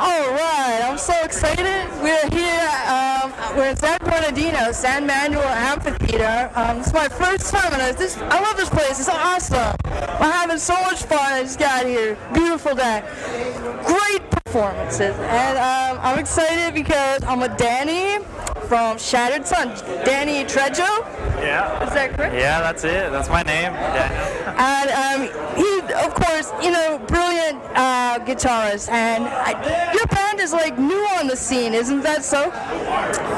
I'm so excited. We're here. Um, we're in San Bernardino, San Manuel Amphitheater. Um, it's my first time, and I, this, I love this place. It's awesome. I'm having so much fun. I just got here. Beautiful day. Great performances, and um, I'm excited because I'm with Danny from Shattered Sun. Danny Trejo. Yeah. Is that correct? Yeah, that's it. That's my name. Yeah. And um, he, of course, you know, brilliant uh, guitarist. And I, your band is like new on the scene, isn't that so?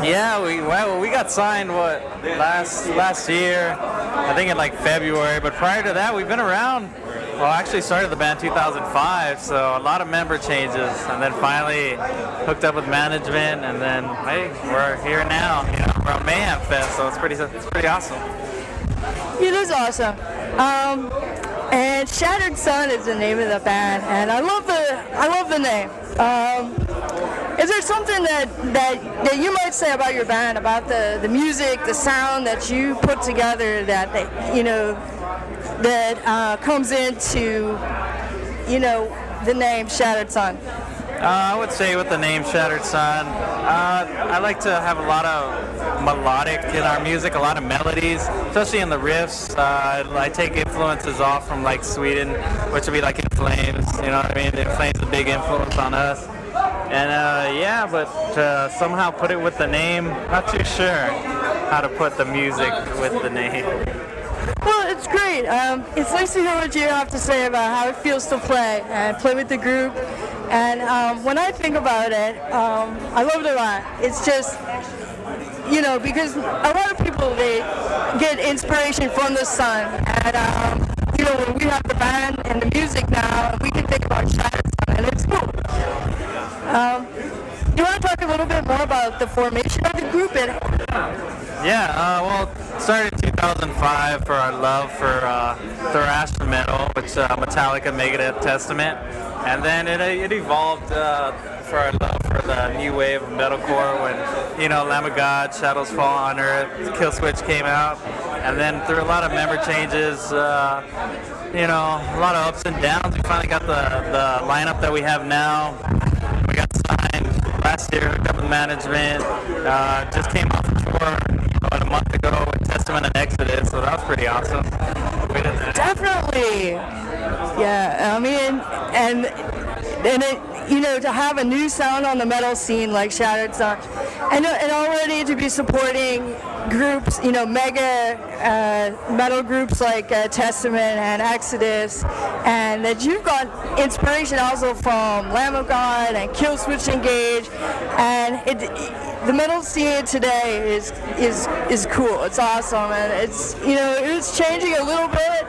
Yeah, we well we got signed what last last year, I think in like February. But prior to that, we've been around. Well, I actually started the band 2005, so a lot of member changes, and then finally hooked up with management, and then hey, we're here now. You know, we're on Mayhem Fest, so it's pretty it's pretty awesome. It is awesome. Um, and Shattered Sun is the name of the band, and I love the I love the name. Um, is there something that, that that you might say about your band, about the, the music, the sound that you put together that, that you know that uh, comes into you know the name Shattered Sun? Uh, I would say with the name Shattered Sun, uh, I like to have a lot of melodic in our music, a lot of melodies, especially in the riffs. Uh, I take influences off from like Sweden, which would be like In Flames. You know what I mean? In Flames is a big influence on us. And uh, yeah, but to somehow put it with the name, not too sure how to put the music with the name. Well, it's great. Um, it's nice to hear what you have to say about how it feels to play and play with the group. And um, when I think about it, um, I love it a lot. It's just, you know, because a lot of people they get inspiration from the sun, and um, you know, when we have the band and the music now, we can think about Sun, and it's cool. Um, do you want to talk a little bit more about the formation of the group and Yeah, uh, well, started 2005 for our love for uh, thrash metal, which uh, Metallica, Megadeth, Testament, and then it, it evolved uh, for our love for the new wave of metalcore when you know Lamb of God, Shadows Fall Unearth, Killswitch came out, and then through a lot of member changes, uh, you know, a lot of ups and downs, we finally got the the lineup that we have now. We got signed last year, hooked up with management. Uh, just came off a tour about a month ago Testament and Exodus, so that was pretty awesome. Definitely. Yeah, I mean, and and it, you know, to have a new sound on the metal scene like Shattered Sun, and and already to be supporting groups, you know, mega uh, metal groups like uh, Testament and Exodus, and that you've got inspiration also from Lamb of God and Killswitch Engage, and it, the metal scene today is is is cool. It's awesome, and it's you know it's changing a little bit.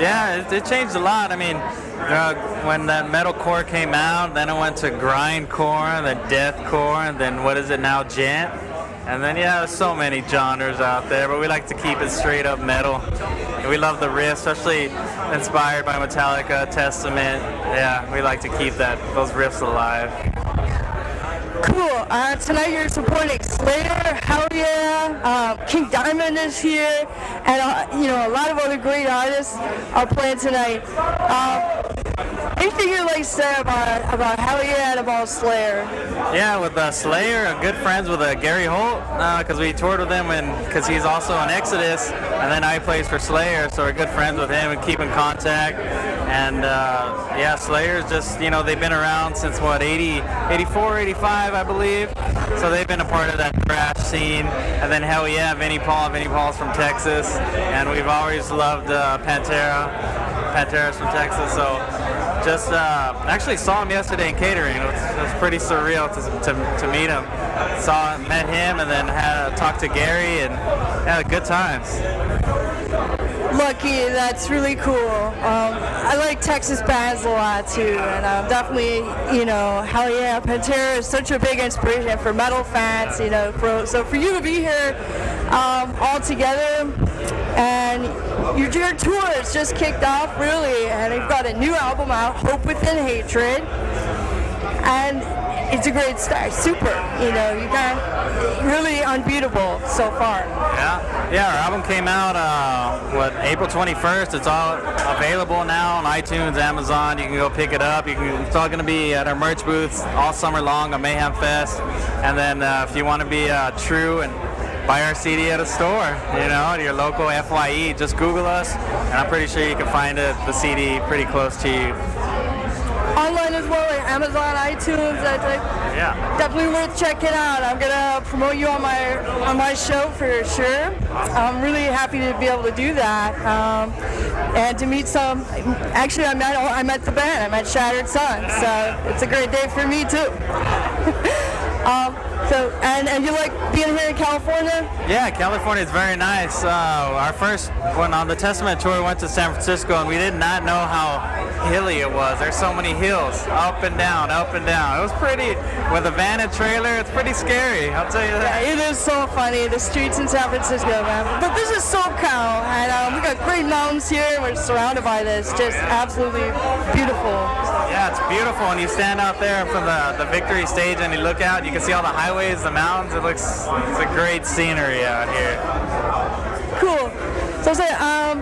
Yeah, it, it changed a lot. I mean, uh, when that metalcore came out, then it went to grindcore, then deathcore, and then what is it now, djent? And then yeah, there's so many genres out there, but we like to keep it straight up metal. We love the riff, especially inspired by Metallica, Testament. Yeah, we like to keep that those riffs alive. Cool. Uh, tonight you're supporting Slayer, Hellyeah, um, King Diamond is here, and uh, you know a lot of other great artists are playing tonight. Um, anything you'd like to say about about Hellyeah and about Slayer? Yeah, with uh, Slayer, I'm good friends with uh, Gary Holt because we toured with him, and because he's also on Exodus, and then I plays for Slayer, so we're good friends with him and keep in contact. And uh, yeah, Slayer's just you know they've been around since what 80, 84, 85, I believe. So they've been a part of that thrash scene. And then Hellyeah, Vinnie Paul. Vinnie Paul's from Texas, and we've always loved uh, Pantera. Pantera's from Texas, so just uh, actually saw him yesterday in catering. It was, it was pretty surreal to, to, to meet him. Saw met him and then had talked to Gary and had a good times. Lucky, that's really cool. Um, I like Texas bands a lot too, and um, definitely, you know, Hellyeah, Pantera is such a big inspiration for metal fans. You know, for, so for you to be here um, all together, and your, your tour has just kicked off really, and you've got a new album out, Hope Within Hatred, and it's a great start. Super, you know, you got really unbeatable so far. Yeah, yeah. Our album came out uh, what April 21st. It's all available now on iTunes, Amazon. You can go pick it up. You can. It's all going to be at our merch booths all summer long on Mayhem Fest. And then uh, if you want to be uh, true and buy our CD at a store, you know, at your local FYE, just Google us, and I'm pretty sure you can find it, the CD pretty close to you. Online as well, like Amazon, iTunes. I think Yeah. definitely worth checking out. I'm gonna promote you on my on my show for sure. I'm really happy to be able to do that um, and to meet some. Actually, I met I met the band. I met Shattered Sun, so it's a great day for me too. um, so and and you like being here in California? Yeah, California is very nice. Uh, our first one on the Testament tour, we went to San Francisco, and we did not know how hilly it was. There's so many hills, up and down, up and down. It was pretty. With a van and trailer, it's pretty scary. I'll tell you that. It is so funny, the streets in San Francisco, man. But this is SoCal, and um, we got great mountains here, and we're surrounded by this. Just absolutely beautiful. Yeah, it's beautiful. When you stand out there from the, the victory stage and you look out, you can see all the highways, the mountains. It looks, it's a great scenery out here. Cool. So, say, um,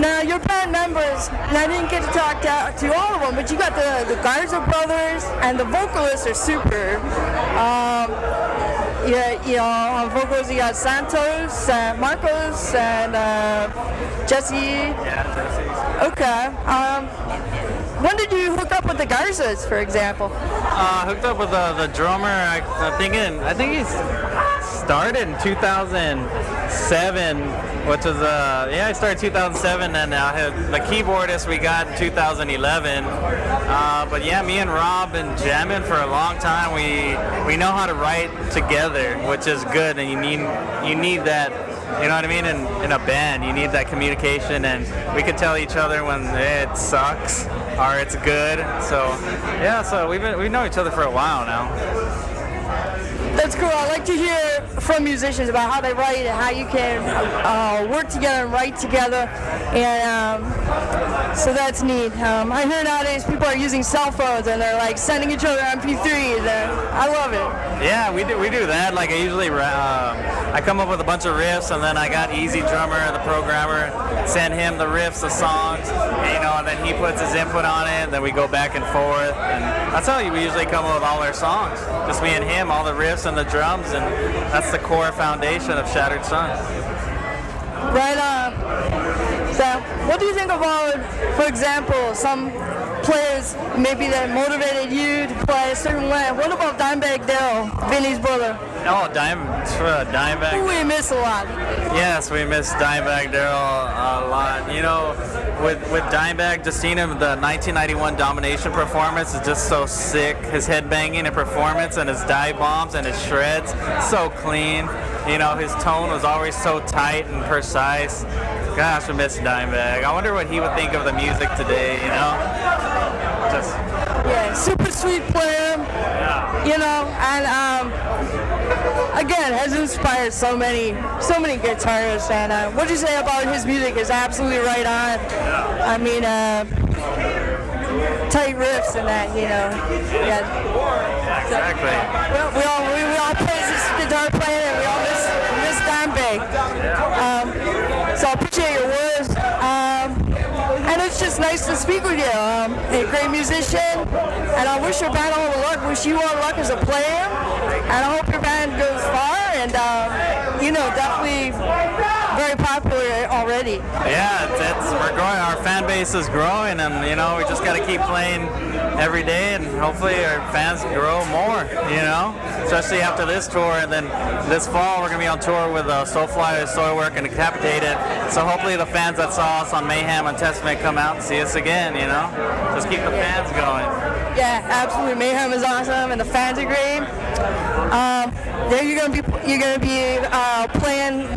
now your band members, and I didn't get to talk to, to all of them, but you got the, the Garza brothers, and the vocalists are super. Um, yeah, you know, on vocals you got Santos, uh, Marcos, and uh, Jesse. Yeah, Jesse. Okay. Um, when did you hook up with the Garzas, for example? Uh, hooked up with the, the drummer. I, I'm thinking, I think he started in 2007, which was uh, yeah, I started 2007, and I had the keyboardist we got in 2011. Uh, but yeah, me and Rob been jamming for a long time. We we know how to write together, which is good, and you need you need that. You know what I mean? In, in a band, you need that communication, and we can tell each other when it sucks or it's good. So, yeah, so we've been we know each other for a while now. That's cool. I like to hear from musicians about how they write and how you can uh, work together and write together. And um, so that's neat. Um, I hear nowadays people are using cell phones and they're like sending each other MP3s. And I love it. Yeah, we do we do that. Like I usually uh, I come up with a bunch of riffs, and then I got EZdrummer, the programmer, send him the riffs, the songs, and, you know, and then he puts his input on it. And then we go back and forth, and that's how we usually come up with all our songs. Just me and him, all the riffs and the drums, and that's the core foundation of Shattered Sun. Right on. So, what do you think about, for example, some players maybe that motivated you to play a certain way? What about Dimebag Darrell, Vinnie's brother? Oh, Dime, uh, Dimebag. Who we miss a lot. Yes, we miss Dimebag Darrell a lot. You know, with with Dimebag, just seeing him, the 1991 Domination performance is just so sick. His headbanging and performance, and his dive bombs and his shreds, so clean. You know, his tone was always so tight and precise. Gosh, we miss Dimebag. I wonder what he would think of the music today. You know, Yeah, super sweet player. yeah. you know, and um, again has inspired so many, so many guitarists. And uh, what you say about his music is absolutely right on. I mean, uh, tight riffs and that, you know. Yeah. Exactly. Well, we all we, speak with you. Um, a great musician, and I wish your band all the luck. Wish you all luck as a player, and I hope your band goes far. And um, you know, definitely very popular Yeah, it's, it's we're growing. Our fan base is growing, and you know we just got to keep playing every day, and hopefully our fans grow more. You know, especially after this tour, and then this fall we're gonna be on tour with uh, Soulfly, Soilwork, and Decapitated. So hopefully the fans that saw us on Mayhem and Testament come out and see us again. You know, just keep the fans going. Yeah, absolutely. Mayhem is awesome, and the fans are great. Um, then you're gonna be you're gonna be uh, playing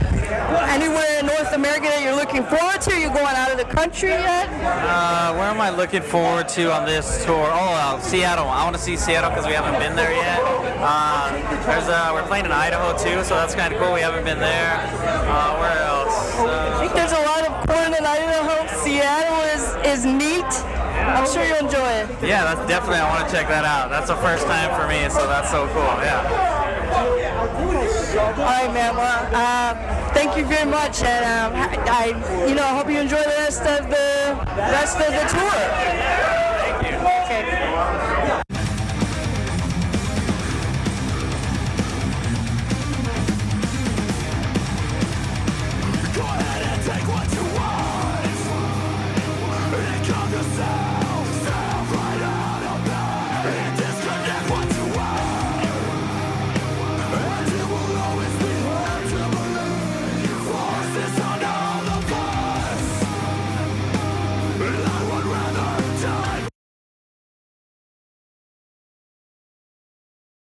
anywhere North America that you're looking forward to. Are You're going out of the country yet? Uh, where am I looking forward to on this tour? Oh, uh, Seattle. I want to see Seattle because we haven't been there yet. Uh, there's uh, we're playing in Idaho too, so that's kind of cool. We haven't been there. Uh, where else? I think there's a lot of corn in Idaho. Seattle is is is neat. I'm sure you'll enjoy it. Yeah, that's definitely. I want to check that out. That's the first time for me, so that's so cool. Yeah. All right, man. Well, uh, thank you very much, and um, I, you know, I hope you enjoy the rest of the rest of the tour. Thank you. Okay.